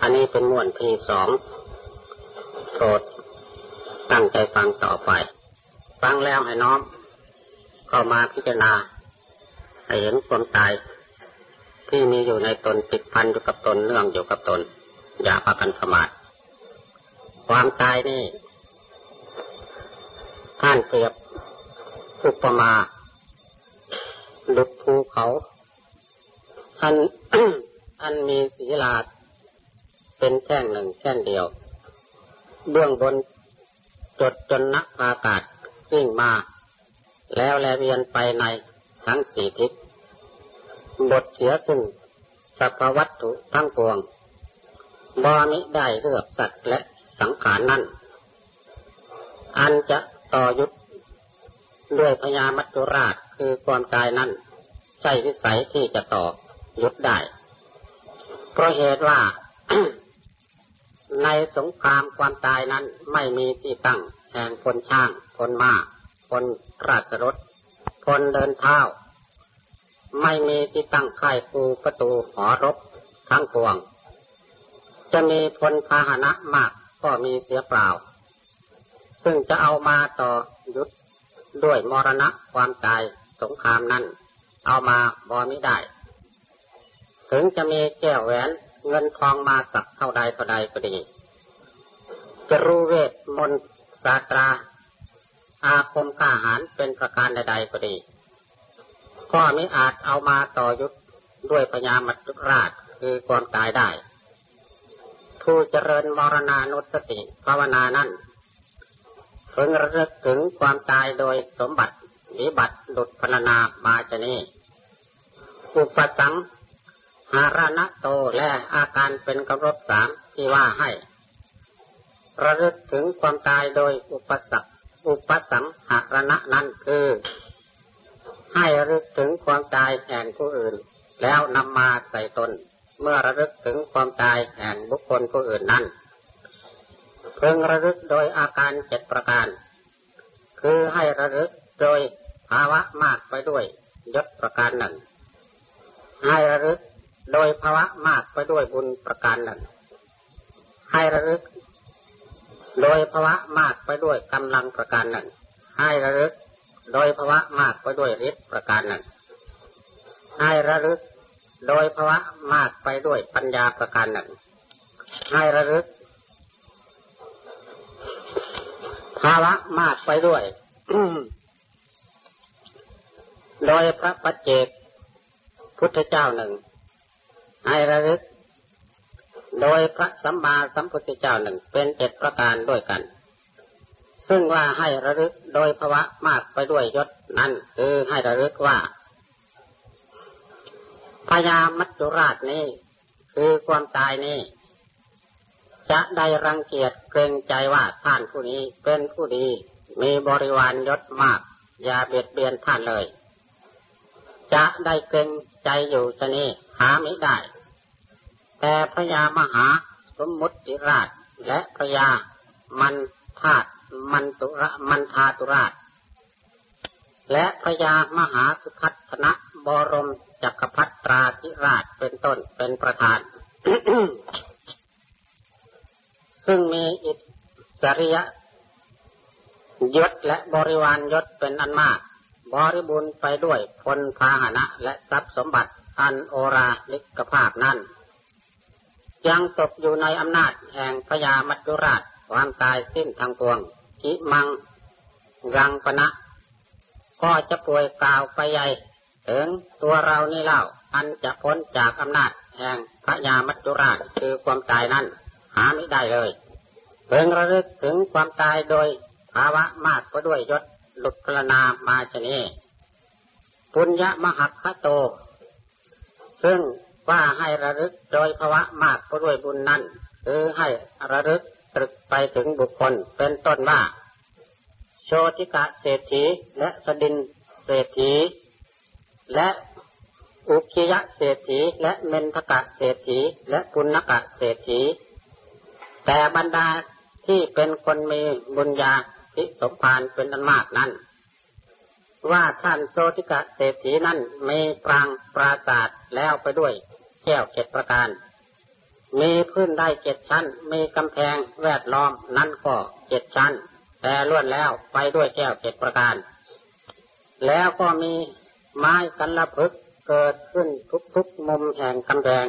อันนี้เป็นม้วนที่สองโปรดตั้งใจฟังต่อไป ฟังแล้วให้น้อม เข้ามาพิจารณา ให้เห็นความตาย ที่มีอยู่ในตนติดพันอยู่กับตนเนื่องอยู่กับตน อย่าพากันสมาทความตายนี่ ท่านเปรียบอุปมาดุจภูเขาอันอันมีศีลา เป็นแท่งหนึ่งแท่งเดียว เบื้องบนจดจนนักอากาศวิ่งมา แล้วแลเวียนไปในทั้งสี่ทิศบทเสียซึ่งสัพวัตถุทั้งปวงบอมิได้เลือกสัตว์และสังขารนั่น อันจะต่อยุดด้วยพญามัจจุราชคือความตายนั้นใช่วิสัยที่จะต่อยุดได้ เพราะเหตุว่า ในสงครามความตายนั้นไม่มีที่ตั้งแห่งคนช่างคนม้าคนราชรถคนเดินเท้า ไม่มีที่ตั้งค่ายปูประตูหอรบทั้งปวง จะมีพลพาหนะมากก็มีเสียเปล่า ซึ่งจะเอามาต่อยุดด้วยมรณะความตายสงครามนั้น เอามาบอไมิได้ ถึงจะมีแก้วแหวน เงินทองมาสักเท่าใดเท่าใดก็ดี จะรู้เวทมนต์ศาสตรา อาคมข้าหารเป็นประการใดๆก็ดี ก็ไม่อาจเอามาต่อยุดด้วยพญามัจจุราชคือความตายได้ ผู้เจริญมรณานุสติภาวนานั้นพึงระลึกถึงความตายโดยสมบัติวิบัติดุจพรรณนามาจนีอุปสัง หารณะโตและอาการเป็นกำรบสามที่ว่าให้ ระลึกถึงความตายโดยอุปสักอุปสังหารณะนั้นคือ ให้ระลึกถึงความตายแห่งผู้อื่น แล้วนำมาใส่ตน เมื่อระลึกถึงความตายแห่งบุคคลผู้อื่นนั้นเพึงระลึกโดยอาการเจ็ดประการ คือให้ระลึกโดยภาวะมากไปด้วยยศประการหนึ่งให้ระลึก โดยภาวะมากไปด้วยบุญประการหนึ่งให้ระลึก โดยภาวะมากไปด้วยกำลังประการหนึ่งให้ระลึก โดยภาวะมากไปด้วยฤทธิ์ประการหนึ่งให้ระลึก โดยภาวะมากไปด้วยปัญญาประการหนึ่งให้ระลึก ภาวะมากไปด้วย โดยพระปัจเจกพุทธเจ้าหนึ่ง ให้ระลึก โดยพระสัมมาสัมพุทธเจ้าหนึ่งเป็นเจ็ดประการด้วยกัน ซึ่งว่าให้ระลึกโดยภาวะมากไปด้วยยศนั้นคือให้ระลึกว่าพญามัจจุราชนี้ คือความตายนี้ จะได้รังเกียจเกรงใจว่าท่านผู้นี้เป็นผู้ดี มีบริวารยศมาก อย่าเบียดเบียนท่านเลย จะได้เกรงใจอยู่ชนี้หาไม่ได้ แต่พระยามหาสมมุติราช และพระยามันธาตุมันตุระมันทาตุราช และพระยามหาสุทัศนะบรมจักรพรรตราธิราชเป็นต้นเป็นประธาน ซึ่งมีอิสริยยศและบริวารยศเป็นอันมาก บริบูรณ์ไปด้วยพลพาหนะและทรัพย์สมบัติอันโอราลิกภาพนั้น ยังตกอยู่ในอำนาจแห่งพญามัจจุราชความตายสิ้นทางปวงกิมังกังปณะก็จะป่วยกล่าวไปใหญ่ถึงตัวเรานี่เล่าอันจะพ้นจากอำนาจแห่งพระยามัจจุราชคือความตายนั้น หาไม่ได้เลยเพิ่งระลึกถึงความตายโดยภาวะมากก็ด้วยยศหลุดพลนามาชนีปุญญมหัคคโต ซึ่ง ว่าให้ระลึกโดยภาวะมากก็ด้วยบุญนั้นคือให้ระลึกตรึกไปถึงบุคคลเป็นต้นว่า โชติกะเศรษฐีและสดินเศรษฐี และอุคิยะเศรษฐีและเมนทกะเศรษฐีและปุณกะเศรษฐี แต่บรรดาที่เป็นคนมีบุญญาทิสมภารเป็นอันมากนั้น ว่าท่านโซติกะเศรษฐีนั้นมีปรางปราศาสตร์แล้วไปด้วย แก้วเจ็ดประการ มีพื้นได้เจ็ดชั้น มีกำแพงแวดล้อมนั่นก็เจ็ดชั้น แต่ล้วนแล้วไปด้วยแก้วเจ็ดประการ แล้วก็มีไม้กันละพึกเกิดขึ้นทุกๆมุมแห่งกำแพง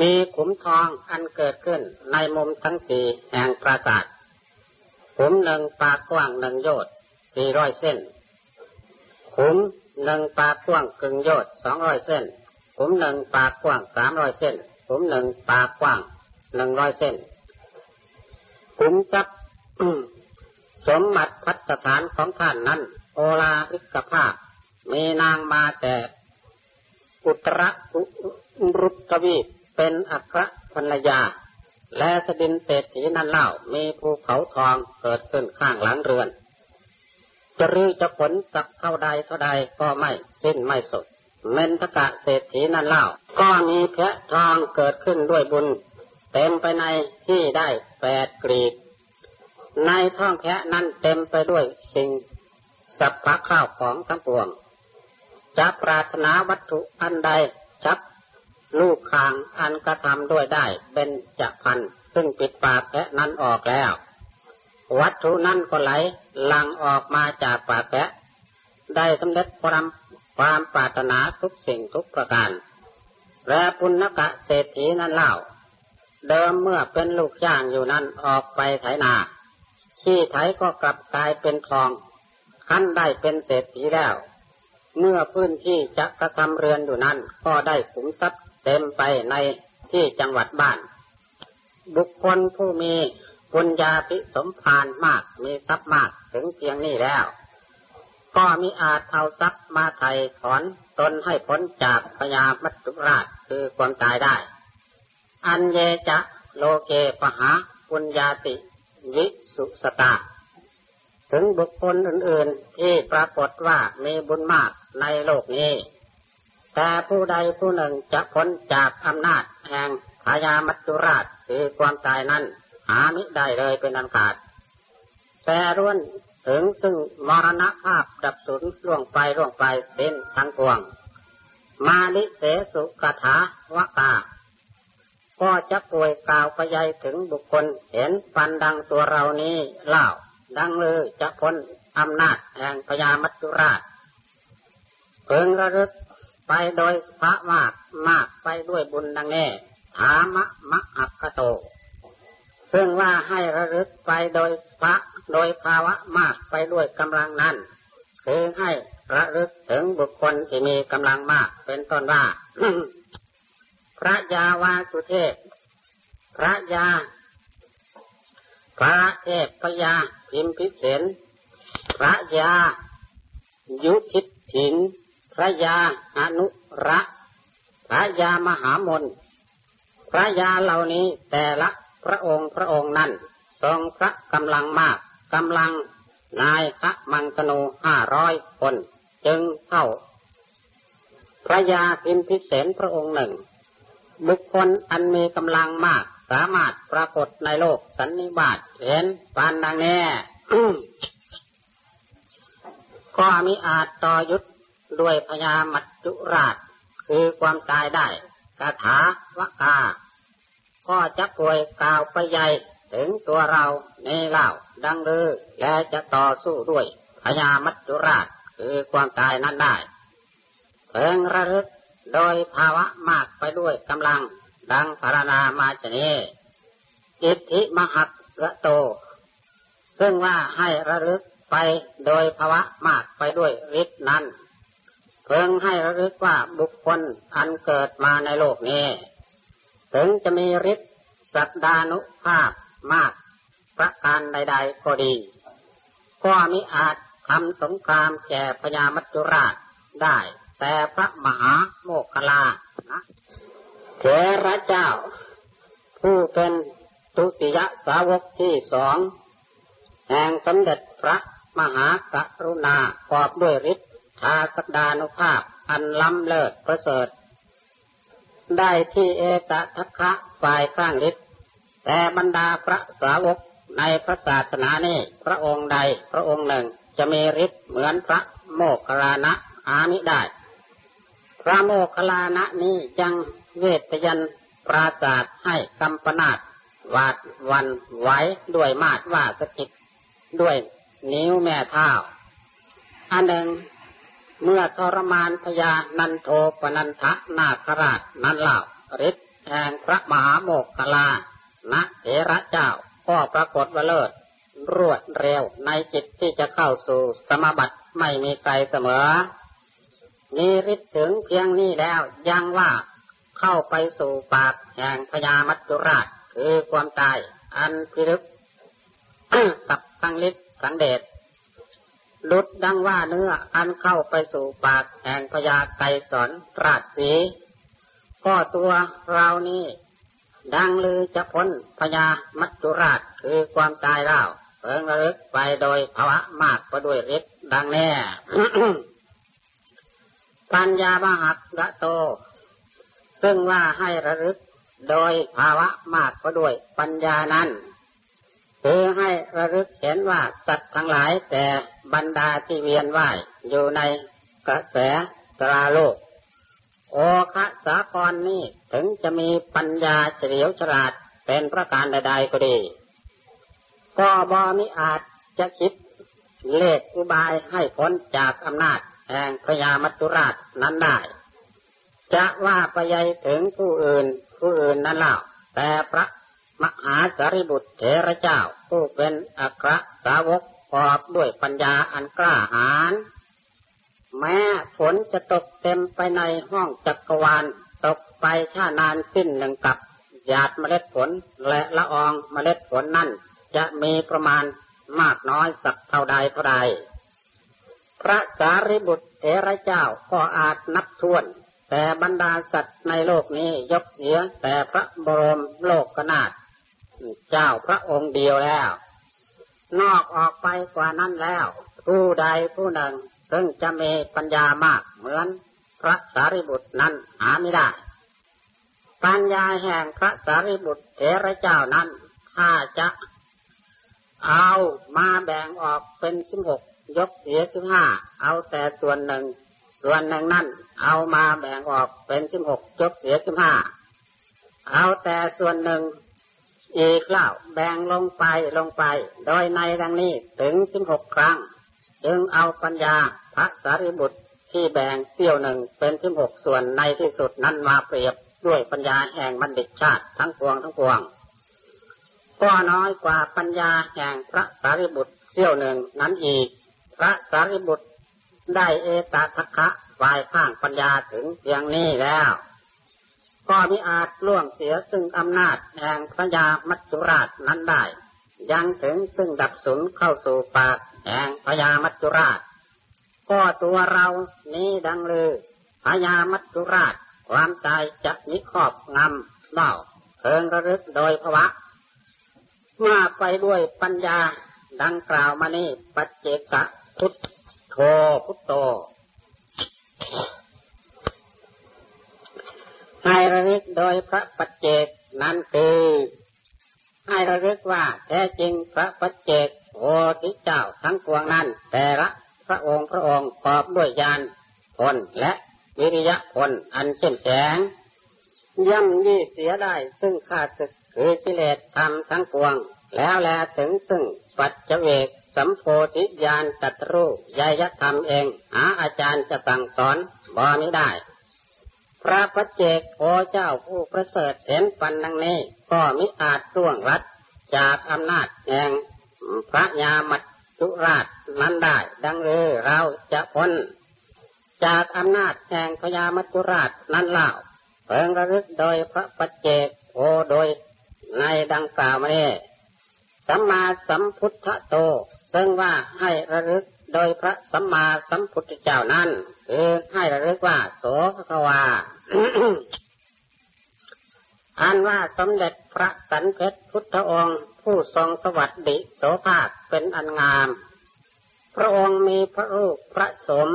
มีขุมทองอันเกิดขึ้นในมุมทั้งสี่แห่งปราสาทขุมหนึ่งปากกว้างหนึ่งโยชน์สี่ร้อยเส้น ขุมหนึ่งปากกว้างกึ่งโยชน์สองร้อยเส้น ขุมหนึ่งปากกว้างสามร้อยเส้นขุมหนึ่งปากกว้างหนึ่งร้อยเส้นขุมทรัพย์สมบัติพัฒสถานของท่านนั้น โอลาริกภาพ มีนางมาแต่อุตรอุรุตวีเป็นอัครภรรยา และสดินเศรษฐีนั้นเล่า มีภูเขาทองเกิดขึ้นข้างหลังเรือน จะรื้อจะผลสักเท่าใดเท่าใดก็ไม่สิ้นไม่สุด เมนทกะเศรษฐีนั้นเล่า ก็มีแพะทองเกิดขึ้นด้วยบุญ เต็มไปในที่ได้แปดกรีด ในท้องแพะนั้นเต็มไปด้วยสิ่งสัพพะข้าวของทั้งปวง จะปรารถนาวัตถุอันใดชักลูกคางอันกระทำด้วยได้เป็นจักพันซึ่งปิดปากแพะนั้นออกแล้ว วัตถุนั้นก็ไหลลังออกมาจากปากแพะ ได้สำเร็จความ ความปรารถนาทุกสิ่งทุกประการ และปุณกะเศรษฐีนั้นเล่า เดิมเมื่อเป็นลูกจ้างอยู่นั้นออกไปไถนา ขี้ไถก็กลับกลายเป็นทอง ขั้นได้เป็นเศรษฐีแล้ว เมื่อพื้นที่จะกระทำเรือนอยู่นั้นก็ได้ขุมทรัพย์เต็มไปในที่จังหวัดบ้าน บุคคลผู้มีปุญญาภิสมภารมากมีทรัพย์มากถึงเพียงนี้แล้ว ก็มีอาจเอาทรัพย์มาไถ่ถอนตนให้พ้นจากพยามัจจุราชคือความตายได้ อันเยจะโลเกปหาปุญญาติ วิสุสตา ถึงบุคคลอื่น ๆ ที่ปรากฏว่ามีบุญมากในโลกนี้ แต่ผู้ใดผู้หนึ่งจะพ้นจากอำนาจแห่งพยามัจจุราชคือความตายนั้น หามิได้เลยเป็นอันขาดแต่ร่วน ถึงซึ่งมรณภาพดับสูญล่วงไปล่วงไปสิ้นทั้งปวง มาลิเสสุกถาวกา ก็จะป่วยกล่าวไปยัยถึงบุคคลเห็นปันดังตัวเรานี้เล่า ดังเลยจะพ้นอำนาจแห่งพญามัจจุราชเพิงระลึกไปโดยพระมากมากไปด้วยบุญดังแน่ถามะมะอักขโต ซึ่งว่าให้ระลึกไปโดยพระโดยภาวะมากไปด้วยกำลังนั้น คือให้ระลึกถึงบุคคลที่มีกำลังมากเป็นต้นว่า พระยาวาสุเทพ พระยา พระเทพพยาพิมพิเศษพระยา ยุทิศถิน พระยาอนุระพระยามหามนพระยาเหล่านี้แต่ละ พระองค์พระองค์นั้น ทรงพระกำลังมากกำลังนายพระมังกโนห้าร้อยคน จึงเข้าพระยาพิมพิเศษพระองค์หนึ่ง บุคคลอันมีกำลังมาก สามารถปรากฏในโลกสันนิบาตเห็นปานดังแน่ก็มีอาจต่อยุดด้วยพญามัจจุราช คือความตายได้คาถาวกา ก็จะป่วยกล่าวไปใหญ่ ถึงตัวเราในเล่าดังลือและจะต่อสู้ด้วยพญามัจจุราชคือความตายนั้นได้เพิงระลึกโดยภาวะมากไปด้วยกำลังดังพารณามาชนีจิตทิมหักกะโต ซึ่งว่าให้ระลึกไปโดยภาวะมากไปด้วยฤทธินั้นเพิ่งให้ระลึกว่าบุคคลอันเกิดมาในโลกนี้ ถึงจะมีฤทธิ์สัตดานุภาพมาก ประการใด ๆ ก็ดี ก็มิอาจทำสงครามแก่พญามัจจุราชได้ แต่พระมหาโมคคลานะเถระเจ้า ผู้เป็นตุติยสาวกที่สองแห่งสมเด็จพระมหากรุณา กอบด้วยฤทธิ์ทาสดานุภาพอันล้ำเลิศประเสริฐ ได้ที่เอตทัคคะฝ่ายข้างฤทธิ์แต่บรรดาพระสาวกในพระศาสนานี้พระองค์ใดพระองค์หนึ่งจะมีฤทธิ์เหมือนพระโมคคัลลานะอามิได้ พระโมคคัลลานะนี้จังเวทยันปราศาสให้กำปนาดวาดวันไหวด้วยมาดว่าสกิดด้วยนิ้วแม่เท้าอันหนึ่ง เมื่อทรมานพญานันโทปนันทะนาคราชนั้นเล่าฤทธิ์แห่งพระมหาโมกขลานะเถระเจ้าก็ปรากฏว่าเลิศ รวดเร็วในจิตที่จะเข้าสู่สมบัติไม่มีใครเสมอ มีฤทธิ์ถึงเพียงนี้แล้วยังว่าเข้าไปสู่ปากแห่งพญามัจจุราชคือความตายอันพิลึกกับสังฤทธิ์สังเดช ดุดดังว่าเนื้ออันเข้าไปสู่ปากแห่งพญาไกสอนราชสีก็ตัวเรานี่ดังลือจะพ้นพญามัจจุราชคือความตายเล่าเพิงระลึกไปโดยภาวะมากก็ด้วยฤทธิ์ดังแน่ปัญญามหักกะโต ซึ่งว่าให้ระลึกโดยภาวะมากก็ด้วยปัญญานั้น คือให้ระลึกเห็นว่าสัตว์ทั้งหลายแต่บรรดาที่เวียนว่ายอยู่ในกระแสตราโลก โอคะสาครนี้ถึงจะมีปัญญาเฉลียวฉลาดเป็นประการใดๆก็ดี ก็บอมิอาจจะคิดเลขอุบายให้พ้นจากอำนาจแห่งพระยามัจจุราชนั้นได้ จะว่าไปยัยถึงผู้อื่นผู้อื่นนั้นเล่าแต่พระ มหาสารีบุตรเถระเจ้า ผู้เป็นอัครสาวกกอบด้วยปัญญาอันกล้าหาญแม้ฝนจะตกเต็มไปในห้องจักรวาล ตกไปชานานสิ้นหนึ่งกับหยาดเมล็ดฝนและละอองเมล็ดฝนนั่น จะมีประมาณมากน้อยสักเท่าใดเท่าใด พระสารีบุตรเถระเจ้าก็อาจนับทวน แต่บรรดาสัตว์ในโลกนี้ยกเสียแต่พระบรมโลกกนาถ เจ้าพระองค์เดียวแล้ว นอกออกไปกว่านั้นแล้ว ผู้ใดผู้หนึ่งซึ่งจะมีปัญญามากเหมือนพระสารีบุตรนั้นหาไม่ได้ ปัญญาแห่งพระสารีบุตรเถระเจ้านั้นถ้าจะเอามาแบ่งออกเป็นสิบหกยกเสียสิบห้าเอาแต่ส่วนหนึ่ง ส่วนหนึ่งนั่นเอามาแบ่งออกเป็นสิบหกยกเสียสิบห้าเอาแต่ส่วนหนึ่ง อีกเล่าแบ่งลงไปลงไป โดยในดังนี้ถึงสิบหกครั้ง จึงเอาปัญญาพระสารีบุตรที่แบ่งเสี้ยวหนึ่งเป็นสิบหกส่วนในที่สุดนั้นมาเปรียบด้วยปัญญาแห่งบัณฑิตชาติทั้งปวงทั้งปวง ก็น้อยกว่าปัญญาแห่งพระสารีบุตรเสี้ยวหนึ่งนั้นอีก พระสารีบุตรได้เอตทัคคะฝ่ายข้างปัญญาถึงเพียงนี้แล้ว ก็มิอาจล่วงเสียซึ่งอำนาจแห่งพระยามัจจุราชนั้นได้ ยังถึงซึ่งดับสุนเข้าสู่ปากแห่งพญามัจจุราช ก็ตัวเรานี้ดังลือพญามัจจุราช ความตายจะมิครอบงำเล่าเพิงระลึกโดยภวะมาไปด้วยปัญญาดังกล่าวมานี้ปัจเจกะพุทโธพุทโต ให้ระลึกโดยพระปัจเจกนั้นคือให้ระลึกว่าแท้จริงพระปัจเจกโอติเจ้าทั้งปวงนั้น แต่ละพระองค์พระองค์กอบด้วยญาณพลและวิริยะพลอันเข้มแข็งย่ำยี่เสียได้ซึ่งข้าศึกคือกิเลสธรรมทั้งปวง แล้วแลถึงซึ่งปัจเจเวกสัมโพธิญาณตัตรูยายธรรมเอง หาอาจารย์จะสั่งสอนบ่ไม่ได้ พระปัจเจกโอเจ้าผู้ประเสริฐเห็นปันดังนี้ ก็มิอาจร่วงรัดจากอำนาจแห่งพระยามัจจุราชนั้นได้ ดังเลยเราจะพ้นจากอำนาจแห่งพญามัจจุราชนั้นเล่าเพิงระลึกโดยพระปัจเจกโอโดยในดังกล่าวมานี้สัมมาสัมพุทธโตซึ่งว่าให้ระลึก โดยพระสัมมาสัมพุทธเจ้านั้นคือให้ระลึกว่า โสภควาอันว่าสมเด็จพระสันเพชรพุทธองค์ผู้ทรงสวัสดิโสภาคเป็นอันงาม พระองค์มีพระรูปพระสม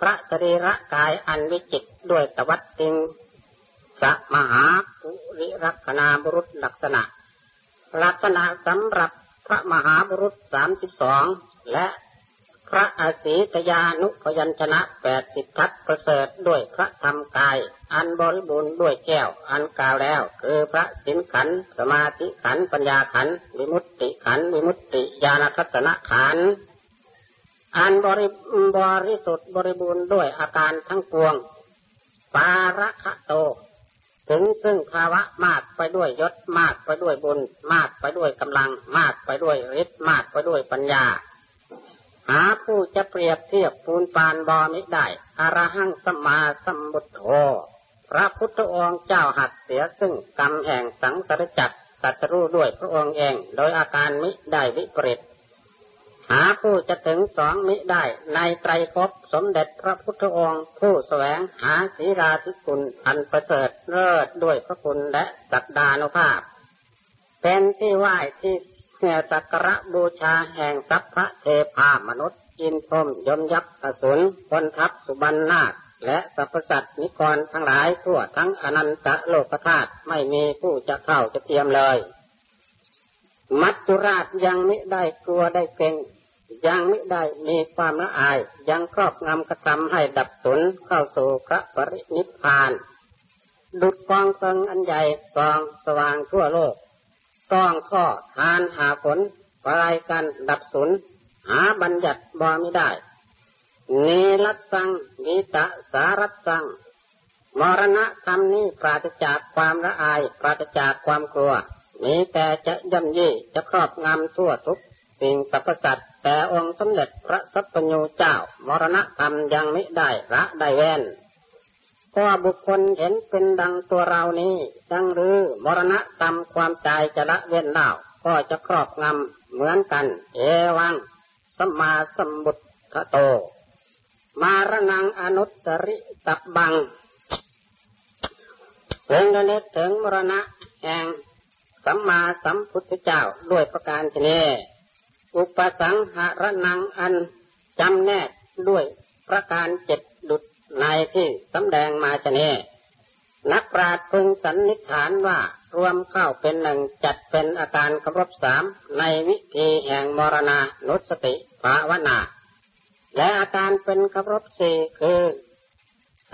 พระสรีระกายอันวิจิตด้วยตวัดติงสมหาปุริรักนาบุรุษลักษณะ ลักษณะสำหรับพระมหาบุรุษสามสิบสองและ พระอาศีตยานุพยัญชนะแปดสิบทัศประเสริฐด้วยพระธรรมกาย อันบริบูรณ์ด้วยแก้ว อันกล่าวแล้ว คือพระสินขัน สมาธิขัน ปัญญาขัน วิมุตติขัน วิมุตติญาณทัศนขัน อันบริบริสุทธิ์บริบูรณ์ด้วยอาการทั้งปวง ปาระคะโต ถึงซึ่งภาวะมากไปด้วยยศมากไปด้วยบุญ มากไปด้วยกำลัง มากไปด้วยฤทธิ์มากไปด้วยปัญญา หาผู้จะเปรียบเทียบปูนปานบอมิได้อรหังสมาสมบุตโธพระพุทธองค์เจ้าหักเสียซึ่งกรรมแห่งสังสารจักรตัดรู้ด้วยพระองค์เอง โดยอาการมิได้วิปริตหาผู้จะถึงสองมิได้ในไตรภพสมเด็จพระพุทธองค์ ผู้แสวงหาศีราธิคุณอันประเสริฐเลิศด้วยพระคุณและสักดานุภาพ เป็นที่ไหว้ที่ เสียสักการะบูชาแห่งสัพพะเทพามนุษย์ อินพรมยมยักษ์อสุรคนทัพสุบรรณาคและสรรพสัตว์นิกรทั้งหลายทั่วทั้งอนันตโลกธาตุไม่มีผู้จะเข้าจะเทียมเลย มัจจุราชยังไมิได้กลัวได้เกรงยังไมิได้มีความละอายยังครอบงำกระทำให้ดับสุนเข้าสู่พระปรินิพพาน ดุดกองเกิงอันใหญ่สองสว่างทั่วโลก ต้องข้อทานหาผลปลายกันดับสุนหาบัญญัติบ่ไม่ได้นีรัตสังวิตะสารัตสังมรณะธรรมนี้ปราศจากความละอาย ปราศจากความกลัว มีแต่จะย่ำยี่จะครอบงำทั่วทุกสิ่งสรรพสัตว์แต่องค์สมเด็จพระสัพพญูเจ้ามรณะธรรมยังไม่ได้ละได้แวน ก็บุคคลเห็นเป็นดังตัวเรานี้ดังหรือมรณะธรรมความใจจะละเว้นเล่าก็จะครอบงำเหมือนกัน เอวังสมมาสมบุตรโต มารนังอนุตริตับบังเงระลึกถึงมรณะแห่งสัมมาสัมพุทธเจ้าด้วยประการชนีอุปสังหารนังอันจำแนกด้วยประการเจ็ด ในที่สำแดงมาชนีนักปราชญ์พึงสันนิษฐานว่ารวมเข้าเป็นหนึ่งจัดเป็นอาการครบสามในวิธีแห่งมรณานุสติภาวนา และอาการเป็นครบสี่คือ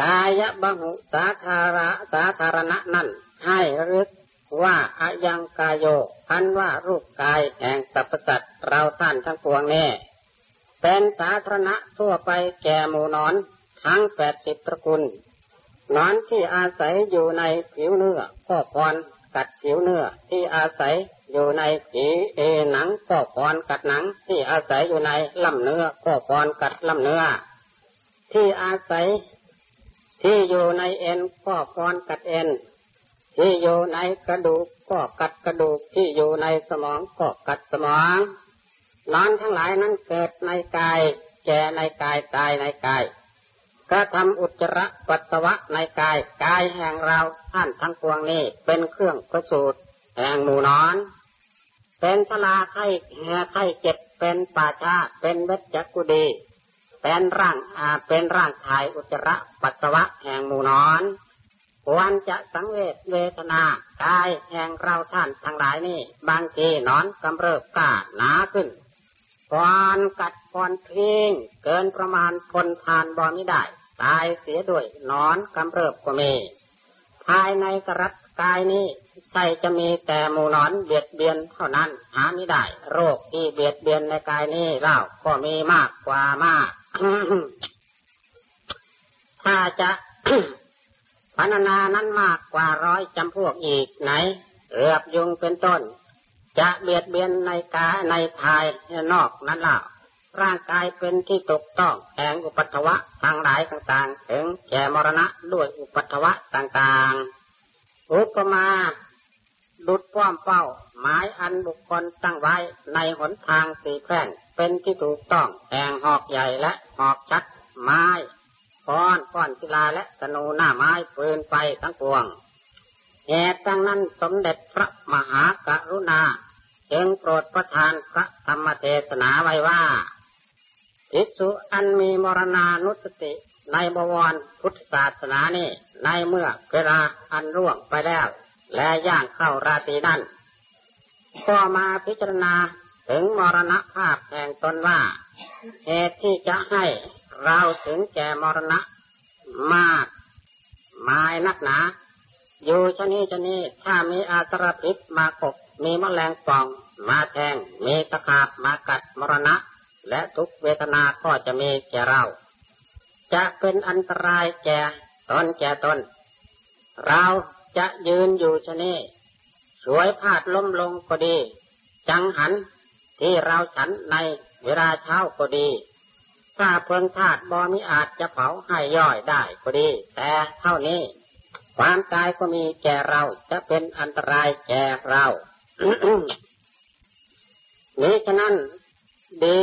กายบหุสาธาระสาธารณะนั่นให้รึกว่าอายังกายโยอันว่ารูปกายแห่งสรรพสัตว์เราท่านทั้งปวงแน่เป็นสาธารณะทั่วไปแก่หมูนอน ทั้งแปดสิบตระกูลนอนที่อาศัยอยู่ในผิวเนื้อก็พรกัดผิวเนื้อที่อาศัยอยู่ในผีเอหนังก็พรกัดหนัง ที่อาศัยอยู่ในลำเนื้อก็พรกัดลำเนื้อ ที่อาศัยที่อยู่ในเอ็นก็พรกัดเอ็น ที่อยู่ในกระดูกก็กัดกระดูกที่อยู่ในสมองก็กัดสมองนอนทั้งหลายนั้นเกิดในกาย แก่ในกายตายในกาย ก็ทำอุจจาระปัสสวะในกายกายแห่งเราท่านทั้งปวงนี้เป็นเครื่องประสูตรแห่งหมูนอน เป็นสลาไข่แห่ไข่เจ็บเป็นป่าชาเป็นเวชจักุดี เป็นร่างอาเป็นร่างถ่ายอุจจาระปัสสาวะแห่งหมูนอนควรจะสังเวชเวทนากายแห่งเราท่านทั้งหลายนี่ บางทีนอนกำเริบกาหนาขึ้นก่อนกัดก่อนทิ้งเกินประมาณทนทานบอไม่ได้ ตายเสียด้วยนอนกำเริบก็มี ภายในกระักายนี้ใช่จะมีแต่หมูนอนเบียดเบียนเท่านั้นหาไม่ได้ โรคที่เบียดเบียนในกายนี้เล่าก็มีมากกว่ามาก ถ้าจะพันนานั้นมากกว่าร้อยจำพวกอีกไหนเรือบยุงเป็นต้น จะเบียดเบียนในกายในภายนอกนั้นเล่ะ ร่างกายเป็นที่ตกต้องแห่งอุปัตวะทางหลายต่างๆ ถึงแก่มรณะด้วยอุปัตวะต่างๆ อุปมาดุดป้อมเป้า หมายอันบุคคลตั้งไว้ในหนทางสีแพร่งเป็นที่ถูกต้องแห่งหอกใหญ่และหอกชักไม้ก้อนก้อนศิลาและธนูหน้าไม้ปืนไปทั้งปวงเหตุดังนั้นสมเด็จพระมหากรุณา จึงโปรดประทานพระธรรมเทศนาไว้ว่า ภิกษุอันมีมรณานุสติ ในบวรพุทธศาสนานี้ในเมื่อเวลาอันร่วงไปแล้ว และย่างเข้าราตรีนั้นก็มาพิจารณาถึงมรณภาพแห่งตนว่า เหตุที่จะให้เราถึงแก่มรณะ มากมายนักหนา อยู่ชนี้ชนี้ถ้ามีอาตรพิษมากบมีมแมลงป่อง มาแทง มีตะขาบมากัดมรณะ และทุกเวทนาก็จะมีแก่เรา จะเป็นอันตรายแก่ตนแก่ตน เราจะยืนอยู่ชนี้สวยพาดล้มลงก็ดี จังหันที่เราฉันในเวลาเช้าก็ดีถ้าเพลิงธาตุบอมิอาจจะเผาให้ย่อยได้ก็ดี แต่เท่านี้ ความตายก็มีแก่เราจะเป็นอันตรายแก่เรานี้ฉะนั้น ดี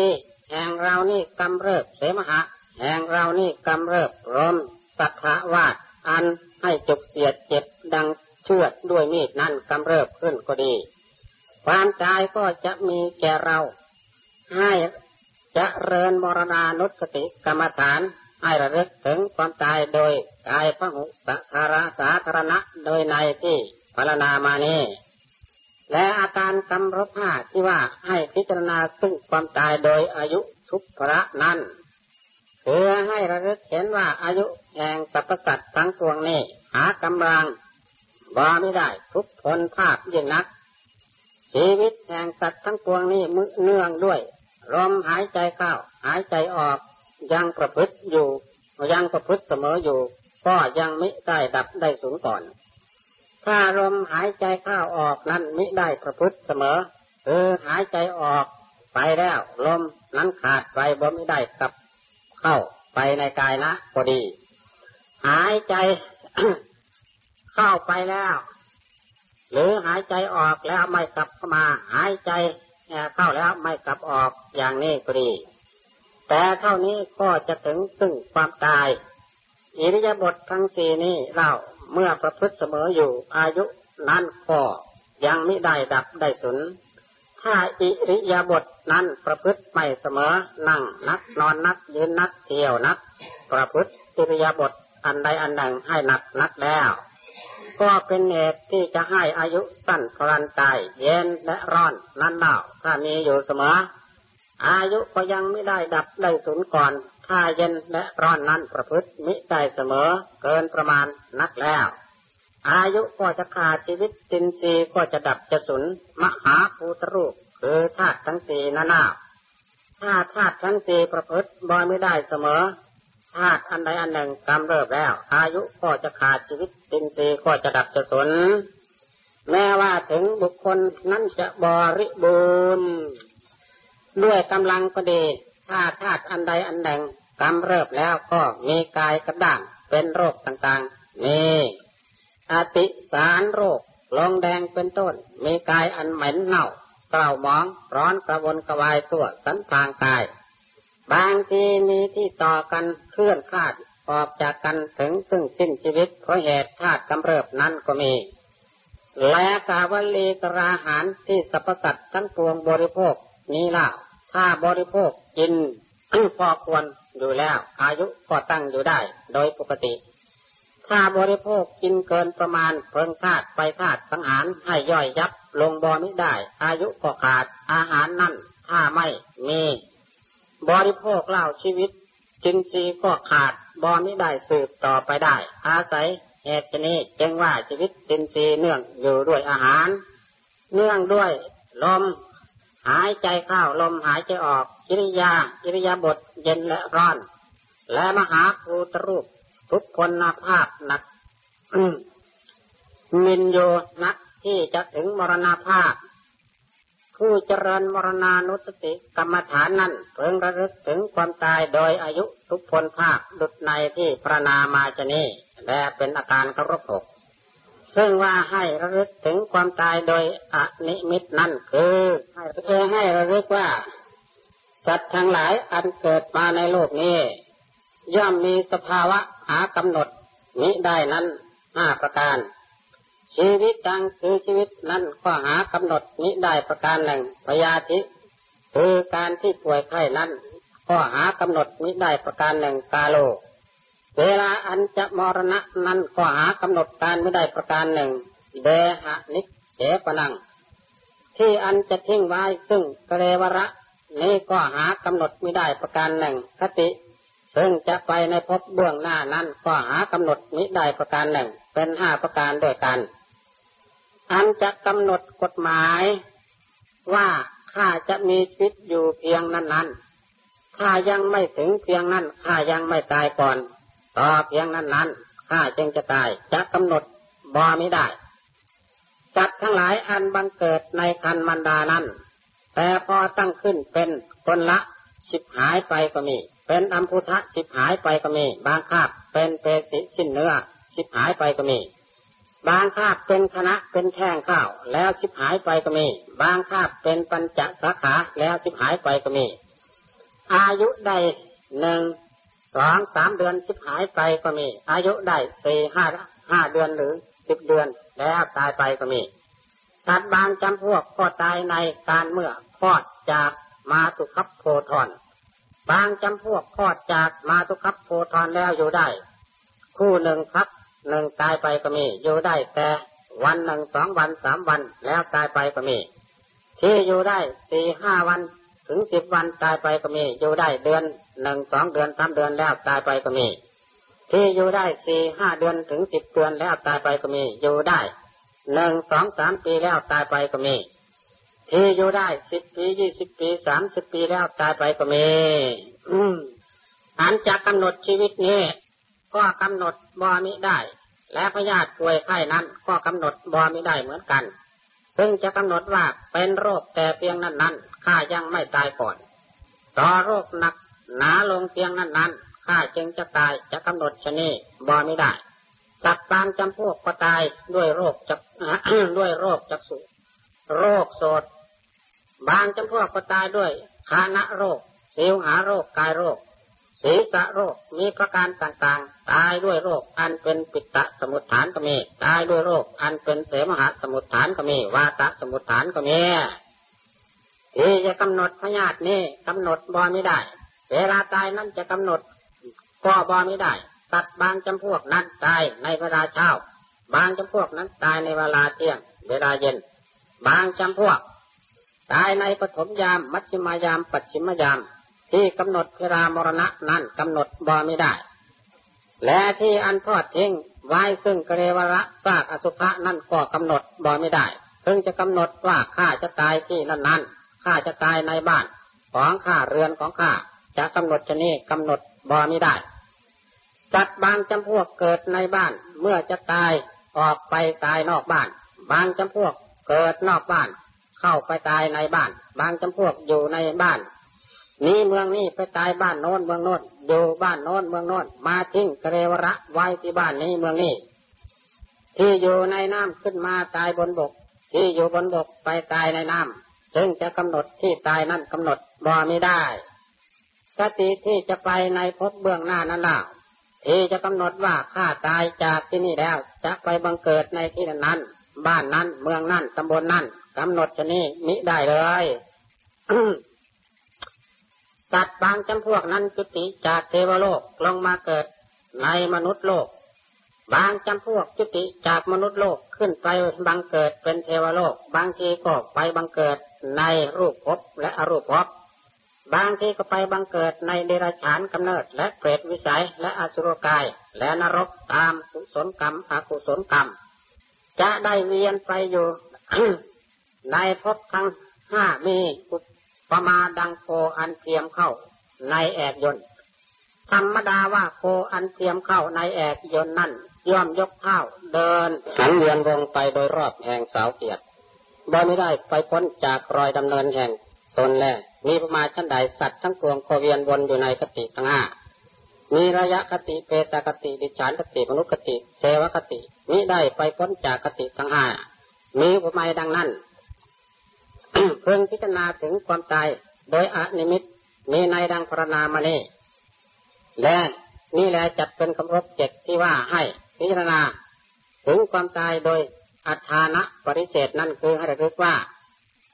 แห่งเรานี่กำเริบเสมหะ แห่งเรานี่กำเริบรมสัทธาวาดอันให้จุกเสียดเจ็บดังเชือดด้วยมีดนั่นกำเริบขึ้นก็ดี ความตายก็จะมีแก่เรา ให้จะเริญมรณานุสติกรรมฐานให้ระลึกถึงความตายโดยกายพระหุสัคาระสาธารณะโดยในที่พรรณนามานี้ และอาการกำรบห้าที่ว่าให้พิจารณาซึ่งความตายโดยอายุทุกพระนั้นคือให้ระลึกเห็นว่าอายุแห่งสรรพสัตว์ทั้งปวงนี้หากำลังบ่ไม่ได้ทุกพลภาพยิ่งนัก ชีวิตแห่งสัตว์ทั้งปวงนี้มือเนื่องด้วยลมหายใจเข้าหายใจออกยังประพฤติอยู่ยังประพฤติเสมออยู่ ก็ยังไมิได้ดับได้สูงก่อน ถ้าลมหายใจเข้าออกนั้นมิได้ประพฤติเสมอคือหายใจออกไปแล้วลมนั้นขาดไปบ่ม่ได้กลับเข้าไปในกายนะพอดี หายใจเข้าไปแล้ว หรือหายใจออกแล้วไม่กลับเข้ามา หายใจเข้าแล้วไม่กลับออกอย่างนี้ก็ดี แต่เท่านี้ก็จะถึงซึ่งความตายอิริยาบถทั้งสี่นี้เรา เมื่อประพฤติเสมออยู่อายุนั้นก็ยังไม่ได้ดับได้สุน ถ้าอิริยาบถนั้นประพฤติไม่เสมอ นั่งนักนอนนักยืนนักเที่ยวนัก ประพฤติอิริยาบถอันใดอันหนึ่งให้หนักนักแล้ว ก็เป็นเหตุที่จะให้อายุสั้นพลันตายเย็นและร้อนนั่นเล่าถ้ามีอยู่เสมอ อายุก็ยังไม่ได้ดับได้สูญก่อน ถ้าเย็นและร้อนนั้นประพฤติมิได้เสมอเกินประมาณนักแล้ว อายุก็จะขาดชีวิตตินซีก็จะดับจะสุนมหาภูตรูปคือธาตุทั้งสี่นั่นาถ้าธาตุทั้งสี่ประพฤติบ่อยไม่ได้เสมอธาตุอันใดอันหนึ่งกำเริบแล้ว อายุก็จะขาดชีวิตตินทรีย์ก็จะดับจะสุนแม้ว่าถึงบุคคลนั้นจะบริบูรณ์ด้วยกำลังก็ดี ถ้าธาตุอันใดอันหนึ่งกำเริบแล้วก็มีกายกระด้างเป็นโรคต่างๆ มีอติสารโรคลงแดงเป็นต้น มีกายอันเหม็นเน่าเศร้าหมองร้อนกระวนกระวายตัวสันพางกาย บางทีมีที่ต่อกันเคลื่อนคลาดออกจากกันถึงซึ่งสิ้นชีวิตเพราะเหตุธาตุกำเริบนั้นก็มี และกาวลีกราหารที่สรรพสัตว์ทั้งปวงบริโภคนี้ล่ะถ้าบริโภค กินพอควรอยู่แล้ว อายุก็ตั้งอยู่ได้ โดยปกติ ถ้าบริโภคกินเกินประมาณเพลิงธาตุไปธาตุสังหารให้ย่อยยับลงบอมิได้ อายุก็ขาดอาหารนั่นถ้าไม่มี บริโภคเหล้าชีวิตจึงจีก็ขาดบอไม่ได้สืบต่อไปได้ อาศัยเหตุนี้จึงว่าชีวิตจินจีเนื่องอยู่ด้วยอาหาร เนื่องด้วยลม หายใจเข้าลมหายใจออก กิริยากิริยาบทเย็นและร้อน และมหาภูตรูป ทุกคนนาภาพหนักมินโยนักที่จะถึงมรณาภาพ ผู้เจริญมรณานุสติกรรมฐานนั้นเพิ่งระลึกถึงความตายโดยอายุทุกพลภาคดุดในที่พระนามาจนี้และเป็นอาการครบหกซึ่งว่าให้ระลึกถึงความตายโดยอนิมิตนั่นคือให้เพื่อให้ระลึกว่า สัตว์ทั้งหลายอันเกิดมาในโลกนี้ ย่อมมีสภาวะหากำหนดมิได้นั้นห้าประการ ชีวิตดังคือชีวิตนั้นก็หากำหนดนี้ได้ประการหนึ่งพยาธิคือการที่ป่วยไข้นั้น ก็หากำหนดนี้ได้ประการหนึ่งกาโล เวลาอันจะมรณะนั้นก็หากำหนดการไม่ได้ประการหนึ่งเดหะนิเสปนัง ที่อันจะทิ้งไว้ซึ่งกเรวระ นี้ก็หากำหนดไม่ได้ประการหนึ่ง คติ ซึ่งจะไปในภพเบื้องหน้านั้นก็หากำหนดมิได้ประการหนึ่ง เป็นห้าประการด้วยกัน อันจะกำหนดกฎหมาย ว่าข้าจะมีชีวิตอยู่เพียงนั้นนั้นข้ายังไม่ถึงเพียงนั้นข้ายังไม่ตายก่อนต่อเพียงนั้นนั้นข้าจึงจะตายจะกำหนดบ่ไม่ได้จัดทั้งหลายอันบังเกิดในคันมันดานั้น แต่พอตั้งขึ้นเป็นคนละสิบหายไปก็มี เป็นอัมพุทะสิบหายไปก็มี บางคาบเป็นเปสิชิ้นเนื้อสิบหายไปก็มี บางคาบเป็นคณะเป็นแข้งข้าว แล้วสิบหายไปก็มี บางคาบเป็นปัญจสาขาแล้วสิบหายไปก็มี อายุใดหนึ่งสองสามเดือนสิบหายไปก็มี อายุได้สี่ห้าห้าเดือนหรือสิบเดือนแล้วตายไปก็มีสัตว์บางจำพวกก็ตายในการเมื่อ คลอดจากมาตุคับโพธรบางจำพวกคลอดจากมาตุคับโพธรแล้วอยู่ได้ คู่หนึ่งครับหนึ่งตายไปก็มี อยู่ได้แต่วันหนึ่งสองวันสามวันแล้วตายไปก็มี ที่อยู่ได้สี่ห้าวันถึงสิบวันตายไปก็มี อยู่ได้เดือนหนึ่งสองเดือนสามเดือนแล้วตายไปก็มี ที่อยู่ได้สี่ห้าเดือนถึงสิบเดือนแล้วตายไปก็มี อยู่ได้หนึ่งสองสามปีแล้วตายไปก็มี ที่อยู่ได้สิบปียี่สิบปีสามสิบปีแล้วตายไปก็มี อืมอันจะกำหนดชีวิตนี้ ก็กำหนดบอมิได้ และพยาธิป่วยไข้นั้น ก็กำหนดบอมิได้เหมือนกัน ซึ่งจะกำหนดว่าเป็นโรคแต่เพียงนั้นนั้นข้ายังไม่ตายก่อน ต่อโรคหนักหนาลงเพียงนั้นนั้นข้าจึงจะตายจะกำหนดชนีบอม่ได้สัตว์บางจำพวกก็ตายด้วยโรคจักด้วยโรคจักสุโรคโสด บางจำพวกก็ตายด้วยคานะโรคสิวหาโรคกายโรค ศีรษะโรคมีประการต่างๆ ตายด้วยโรคอันเป็นปิตะสมุทฐานก็มี ตายด้วยโรคอันเป็นเสมหะสมุทฐานก็มี วาตะสมุทฐานก็มีที่จะกำหนดพยาธินี้กำหนดบอไม่ได้ เวลาตายนั้นจะกำหนดก็บอไม่ได้ สัตว์บางจำพวกนั้นตายในเวลาเช้า บางจำพวกนั้นตายในเวลาเที่ยง เวลาเย็น บางจำพวก ตายในปฐมยาม มัชฌิมายาม ปัจฉิมยาม ที่กำหนดเวลามรณะนั้นกำหนดบอไม่ได้ และที่อันทอดทิ้งไว้ซึ่งกเรวระซากอสุภะนั่นก็กำหนดบอไม่ได้ ซึ่งจะกำหนดว่าข้าจะตายที่นั่นนั้นข้าจะตายในบ้านของข้าเรือนของข้าจะกำหนดชนีกำหนดบอไม่ได้สัตว์บางจำพวกเกิดในบ้านเมื่อจะตายออกไปตายนอกบ้าน บางจำพวกเกิดนอกบ้าน เข้าไปตายในบ้าน บางจำพวกอยู่ในบ้านนี้เมืองนี้ไปตายบ้านโน้นเมืองโน้นอยู่บ้านโน้นเมืองโน้นมาทิ้งเกเรวระไว้ที่บ้านนี้เมืองนี้ ที่อยู่ในน้ำขึ้นมาตายบนบก ที่อยู่บนบกไปตายในน้ำจึงจะกำหนดที่ตายนั่นกำหนดบ่ไม่ได้สติที่จะไปในภพเบื้องหน้านั้นล่ะที่จะกำหนดว่าข้าตายจากที่นี่แล้ว จะไปบังเกิดในที่นั้น บ้านนั้นเมืองนั้นตำบลนั้น กำหนดชนี้มิได้เลยสัตว์บางจำพวกนั้นจุติจากเทวโลกลงมาเกิดในมนุษย์โลก บางจำพวกจุติจากมนุษย์โลกขึ้นไปบังเกิดเป็นเทวโลก บางทีก็ไปบังเกิดในรูปภพและอรูปภพบางทีก็ไปบังเกิดในเดรัจฉานกำเนิดและเปรตวิสัยและอสุรกาย และนรกตามกุศลกรรมอกุศลกรรม จะได้เวียนไปอยู่ ในภพทั้งห้ามีอุปมาดังโคอันเทียมเข้าในแอกยนธรรมดาว่าโคอันเทียมเข้าในแอกยนนั่นย่อมยกเท้าเดินหันเวียนวงไปโดยรอบแห่งสาวเกียรติบ่ไม่ได้ไปพ้นจากรอยดำเนินแห่งตนแลมีประมาณชั้นใดสัตว์ทั้งปวงก็เวียนวนอยู่ในคติทั้งห้านิรยคติเปตคติติรัจฉานคติมนุสสคติเทวคติมิได้ไปพ้นจากคติทั้งห้ามีอุปมาดังนั้น เพิ่งพิจารณาถึงความตายโดยอนิมิตมีในดังพรนามานีและนี่แหละจัดเป็นคำรบเจ็ดที่ว่าให้พิจารณาถึงความตายโดยอัฐานะปริเศษนั่นคือให้ระลึกว่า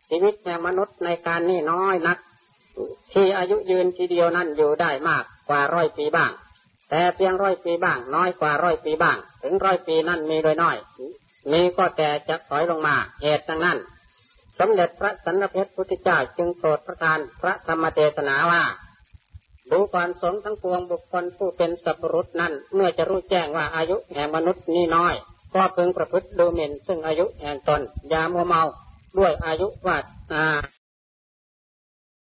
ชีวิตแห่งมนุษย์ในการนี้น้อยนัก ที่อายุยืนทีเดียวนั้นอยู่ได้มากกว่าร้อยปีบ้าง แต่เพียงร้อยปีบ้าง น้อยกว่าร้อยปีบ้าง ถึงร้อยปีนั้นมีโดยน้อย มีก็แต่จะถอยลงมาเหตุดังนั้น สมเด็จพระสันเพชรพุทธเจ้าจึงโปรดประทานพระธรรมเทศนาว่าดูก่อนสงทั้งปวงบุคคลผู้เป็นสัพพรุษนั้น เมื่อจะรู้แจ้งว่าอายุแห่งมนุษย์นี้น้อย ก็พึงประพฤติดูหมิ่นซึ่งอายุแห่งตนอย่ามัวเมาด้วยอายุว่าอ่า